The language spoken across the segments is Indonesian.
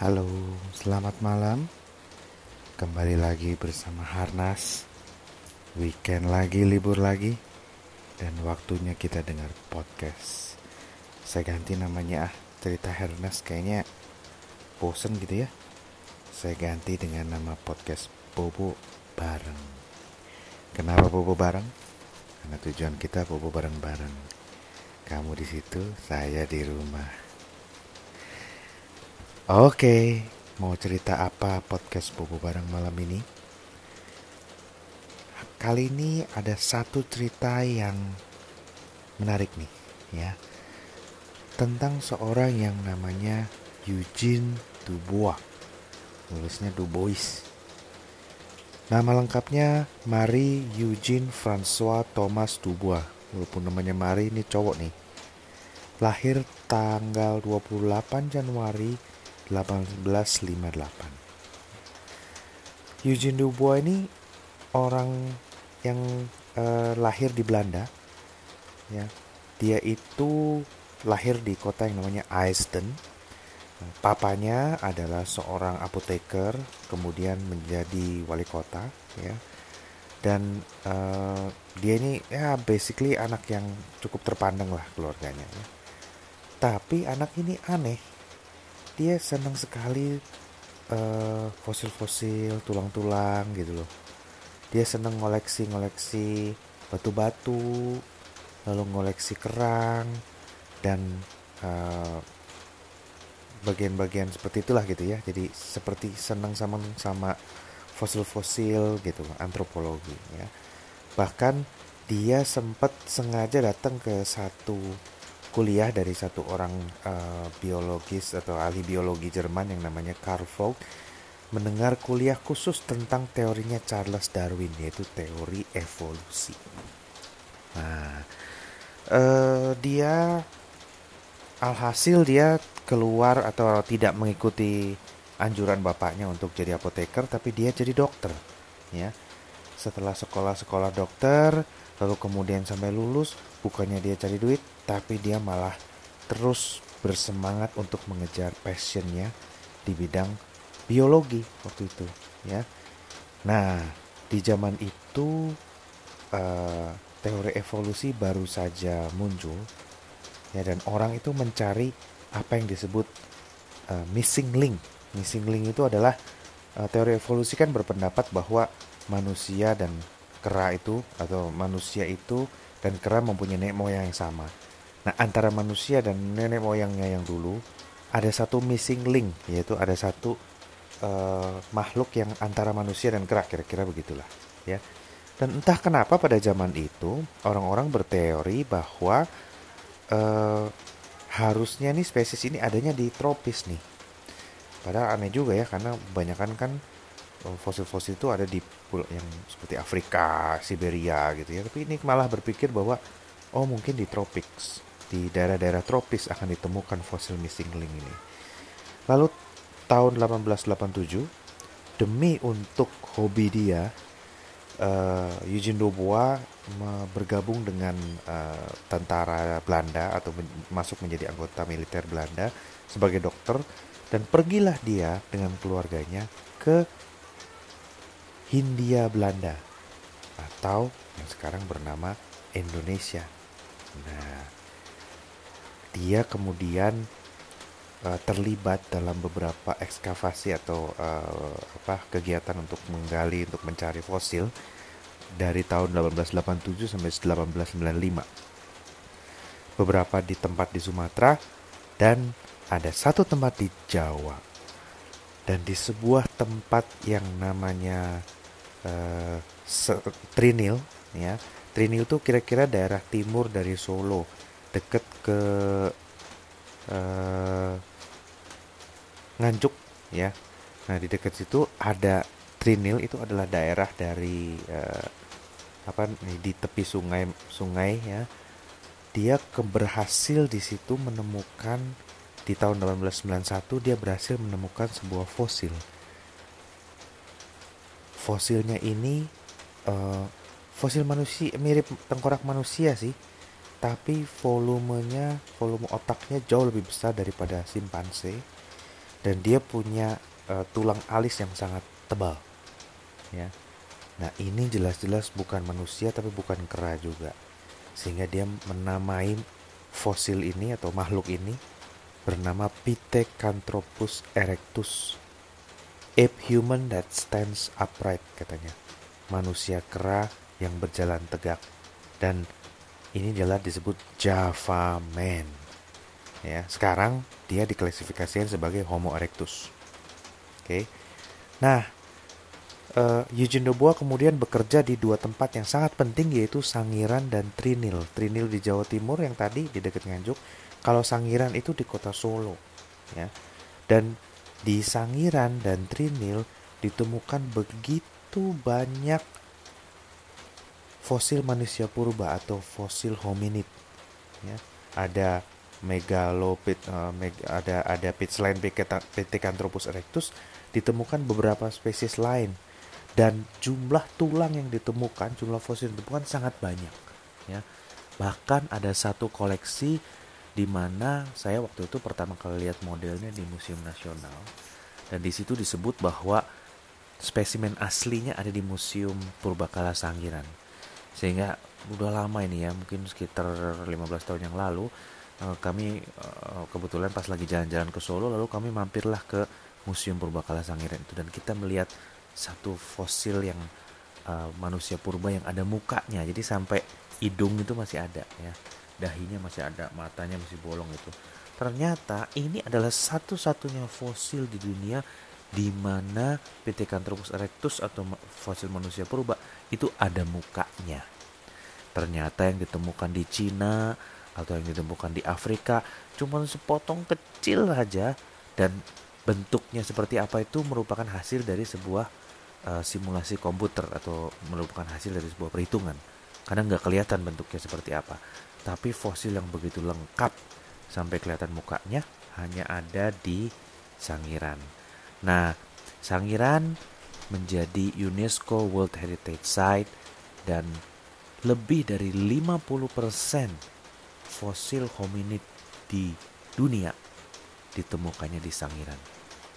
Halo, selamat malam. Kembali lagi bersama Harnas. Weekend lagi, libur lagi. Dan waktunya kita dengar podcast. Saya ganti namanya ah, cerita Harnas kayaknya bosen gitu ya. Saya ganti dengan nama podcast Bobo Bareng. Kenapa Bobo Bareng? Karena tujuan kita Bobo bareng-bareng. Kamu di situ, saya di rumah. Oke, mau cerita apa podcast Bobo Bareng malam ini? Kali ini ada satu cerita yang menarik nih, ya. Tentang seorang yang namanya Eugene Dubois. Nulisnya Dubois. Nama lengkapnya Marie Eugene François Thomas Dubois. Walaupun namanya Marie ini cowok nih. Lahir tanggal 28 Januari 1858. Eugene Dubois ini orang yang eh, lahir di Belanda. Ya, dia itu lahir di kota yang namanya Eisten. Papanya adalah seorang apoteker, kemudian menjadi wali kota, ya. Dan eh, dia ini ya basically anak yang cukup terpandang lah keluarganya. Ya. Tapi anak ini aneh dia senang sekali uh, fosil-fosil tulang-tulang gitu loh. Dia senang ngoleksi-ngoleksi batu-batu lalu ngoleksi kerang dan uh, bagian-bagian seperti itulah gitu ya. Jadi seperti senang sama sama fosil-fosil gitu antropologi ya. Bahkan dia sempat sengaja datang ke satu kuliah dari satu orang uh, biologis atau ahli biologi Jerman yang namanya Carl Vogt mendengar kuliah khusus tentang teorinya Charles Darwin yaitu teori evolusi. Nah, uh, dia alhasil dia keluar atau tidak mengikuti anjuran bapaknya untuk jadi apoteker tapi dia jadi dokter ya. Setelah sekolah-sekolah dokter lalu kemudian sampai lulus bukannya dia cari duit tapi dia malah terus bersemangat untuk mengejar passionnya di bidang biologi waktu itu ya. Nah di zaman itu uh, teori evolusi baru saja muncul ya dan orang itu mencari apa yang disebut uh, missing link. Missing link itu adalah uh, teori evolusi kan berpendapat bahwa manusia dan kera itu atau manusia itu dan kera mempunyai nenek moyang yang sama Nah, antara manusia dan nenek moyangnya yang dulu ada satu missing link, yaitu ada satu uh, makhluk yang antara manusia dan kera, kira-kira begitulah, ya. Dan entah kenapa pada zaman itu orang-orang berteori bahwa uh, harusnya nih spesies ini adanya di tropis nih. Padahal aneh juga ya karena kebanyakan kan fosil-fosil itu ada di pulau yang seperti Afrika, Siberia gitu ya. Tapi ini malah berpikir bahwa oh mungkin di tropics di daerah-daerah tropis akan ditemukan fosil missing link ini. Lalu tahun 1887 demi untuk hobi dia uh, Eugene Dubois bergabung dengan uh, tentara Belanda atau men masuk menjadi anggota militer Belanda sebagai dokter dan pergilah dia dengan keluarganya ke Hindia Belanda atau yang sekarang bernama Indonesia. Nah, dia kemudian uh, terlibat dalam beberapa ekskavasi atau uh, apa kegiatan untuk menggali untuk mencari fosil dari tahun 1887 sampai 1895. Beberapa di tempat di Sumatera dan ada satu tempat di Jawa. Dan di sebuah tempat yang namanya uh, Trinil ya. Trinil itu kira-kira daerah timur dari Solo deket ke uh, Nganjuk ya. Nah di dekat situ ada Trinil itu adalah daerah dari uh, apa di tepi sungai sungai ya. Dia keberhasil di situ menemukan di tahun 1891 dia berhasil menemukan sebuah fosil. Fosilnya ini uh, fosil manusia mirip tengkorak manusia sih. Tapi volumenya volume otaknya jauh lebih besar daripada simpanse. Dan dia punya uh, tulang alis yang sangat tebal. Ya. Nah ini jelas-jelas bukan manusia tapi bukan kera juga. Sehingga dia menamai fosil ini atau makhluk ini bernama Pithecanthropus erectus ape human that stands upright katanya. Manusia kera yang berjalan tegak. Dan ini jelas disebut Java Man. Ya sekarang dia diklasifikasikan sebagai Homo erectus. Oke. Okay. nah uh, Eugene Dubois kemudian bekerja di dua tempat yang sangat penting yaitu Sangiran dan Trinil. Trinil di Jawa Timur yang tadi di dekat Nganjuk kalau Sangiran itu di kota Solo ya. Dan di Sangiran dan Trinil ditemukan begitu banyak fosil manusia purba atau fosil hominid ya. Ada megalopit uh, meg, ada ada selain Pithecanthropus erectus ditemukan beberapa spesies lain. Dan jumlah tulang yang ditemukan jumlah fosil yang ditemukan sangat banyak ya. Bahkan ada satu koleksi di mana saya waktu itu pertama kali lihat modelnya di Museum Nasional. Dan di situ disebut bahwa spesimen aslinya ada di Museum Purbakala Sangiran sehingga udah lama ini ya mungkin sekitar 15 tahun yang lalu uh, kami uh, kebetulan pas lagi jalan-jalan ke Solo lalu kami mampirlah ke Museum Purbakala Sangiran itu. Dan kita melihat satu fosil yang uh, manusia purba yang ada mukanya. Jadi sampai hidung itu masih ada ya dahinya masih ada matanya masih bolong itu ternyata ini adalah satu-satunya fosil di dunia di mana Pithecanthropus erectus atau fosil manusia purba itu ada mukanya. Ternyata yang ditemukan di Cina atau yang ditemukan di Afrika cuma sepotong kecil saja dan bentuknya seperti apa itu merupakan hasil dari sebuah uh, simulasi komputer atau merupakan hasil dari sebuah perhitungan. Karena nggak kelihatan bentuknya seperti apa tapi fosil yang begitu lengkap sampai kelihatan mukanya hanya ada di Sangiran Nah, Sangiran menjadi UNESCO World Heritage Site dan lebih dari 50% fosil hominid di dunia ditemukannya di Sangiran.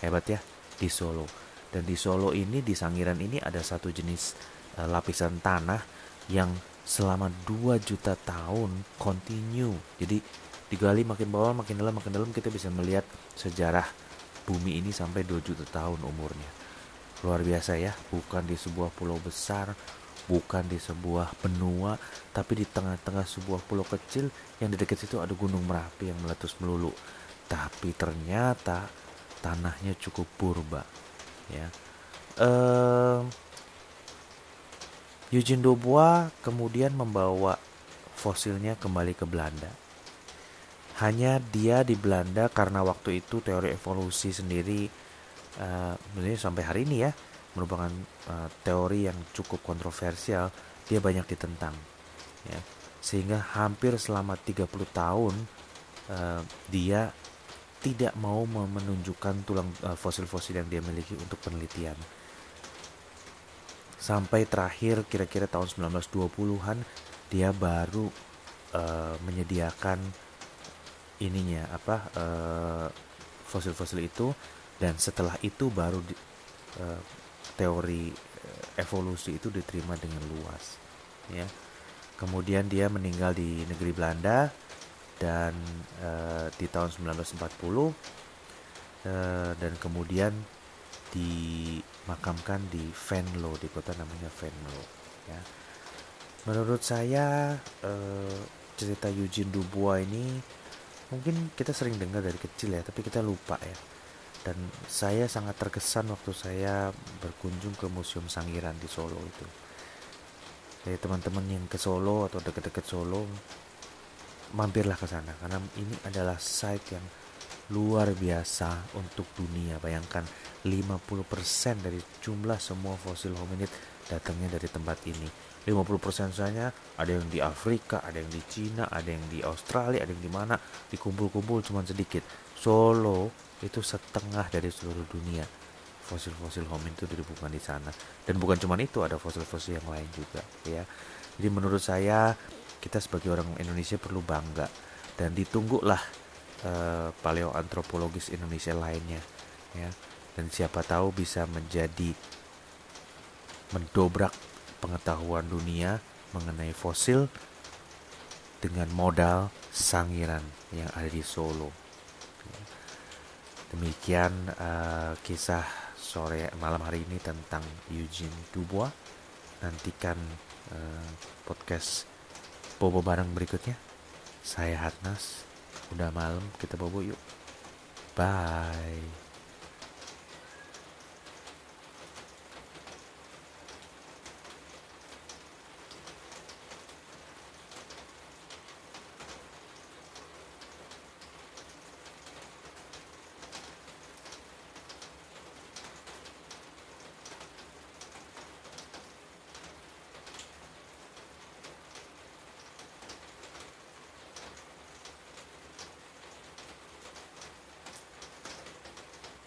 Hebat ya, di Solo. Dan di Solo ini, di Sangiran ini ada satu jenis uh, lapisan tanah yang selama 2 juta tahun continue. Jadi digali makin bawah, makin dalam, makin dalam kita bisa melihat sejarah bumi ini sampai 2 juta tahun umurnya. Luar biasa ya, bukan di sebuah pulau besar, bukan di sebuah benua, tapi di tengah-tengah sebuah pulau kecil yang di dekat situ ada gunung Merapi yang meletus melulu. Tapi ternyata tanahnya cukup purba. Ya. Uh, Eugene Dubois kemudian membawa fosilnya kembali ke Belanda. Hanya dia di Belanda karena waktu itu teori evolusi sendiri uh, sampai hari ini ya merupakan uh, teori yang cukup kontroversial dia banyak ditentang ya. Sehingga hampir selama 30 tahun uh, dia tidak mau menunjukkan tulang fosil-fosil uh, yang dia miliki untuk penelitian sampai terakhir kira-kira tahun 1920-an dia baru uh, menyediakan ininya apa uh, fosil-fosil itu. Dan setelah itu baru di, uh, teori evolusi itu diterima dengan luas ya. Kemudian dia meninggal di negeri Belanda dan uh, di tahun 1940 uh, dan kemudian dimakamkan di Venlo di kota namanya Venlo ya. Menurut saya uh, cerita Eugene Dubois ini mungkin kita sering dengar dari kecil ya tapi kita lupa ya. Dan saya sangat terkesan waktu saya berkunjung ke Museum Sangiran di Solo itu. Jadi teman-teman yang ke Solo atau dekat-dekat Solo mampirlah ke sana karena ini adalah site yang luar biasa untuk dunia bayangkan 50% dari jumlah semua fosil hominid datangnya dari tempat ini 50% saja ada yang di Afrika, ada yang di Cina, ada yang di Australia, ada yang di mana dikumpul-kumpul cuma sedikit. Solo itu setengah dari seluruh dunia. Fosil-fosil homin itu ditemukan di sana. Dan bukan cuma itu, ada fosil-fosil yang lain juga ya. Jadi menurut saya kita sebagai orang Indonesia perlu bangga dan ditunggulah uh, paleoantropologis Indonesia lainnya ya dan siapa tahu bisa menjadi mendobrak pengetahuan dunia mengenai fosil dengan modal sangiran yang ada di Solo. Demikian uh, kisah sore malam hari ini tentang Eugene Dubois. Nantikan uh, podcast Bobo bareng berikutnya. Saya Hatnas. Udah malam, kita bobo yuk. Bye.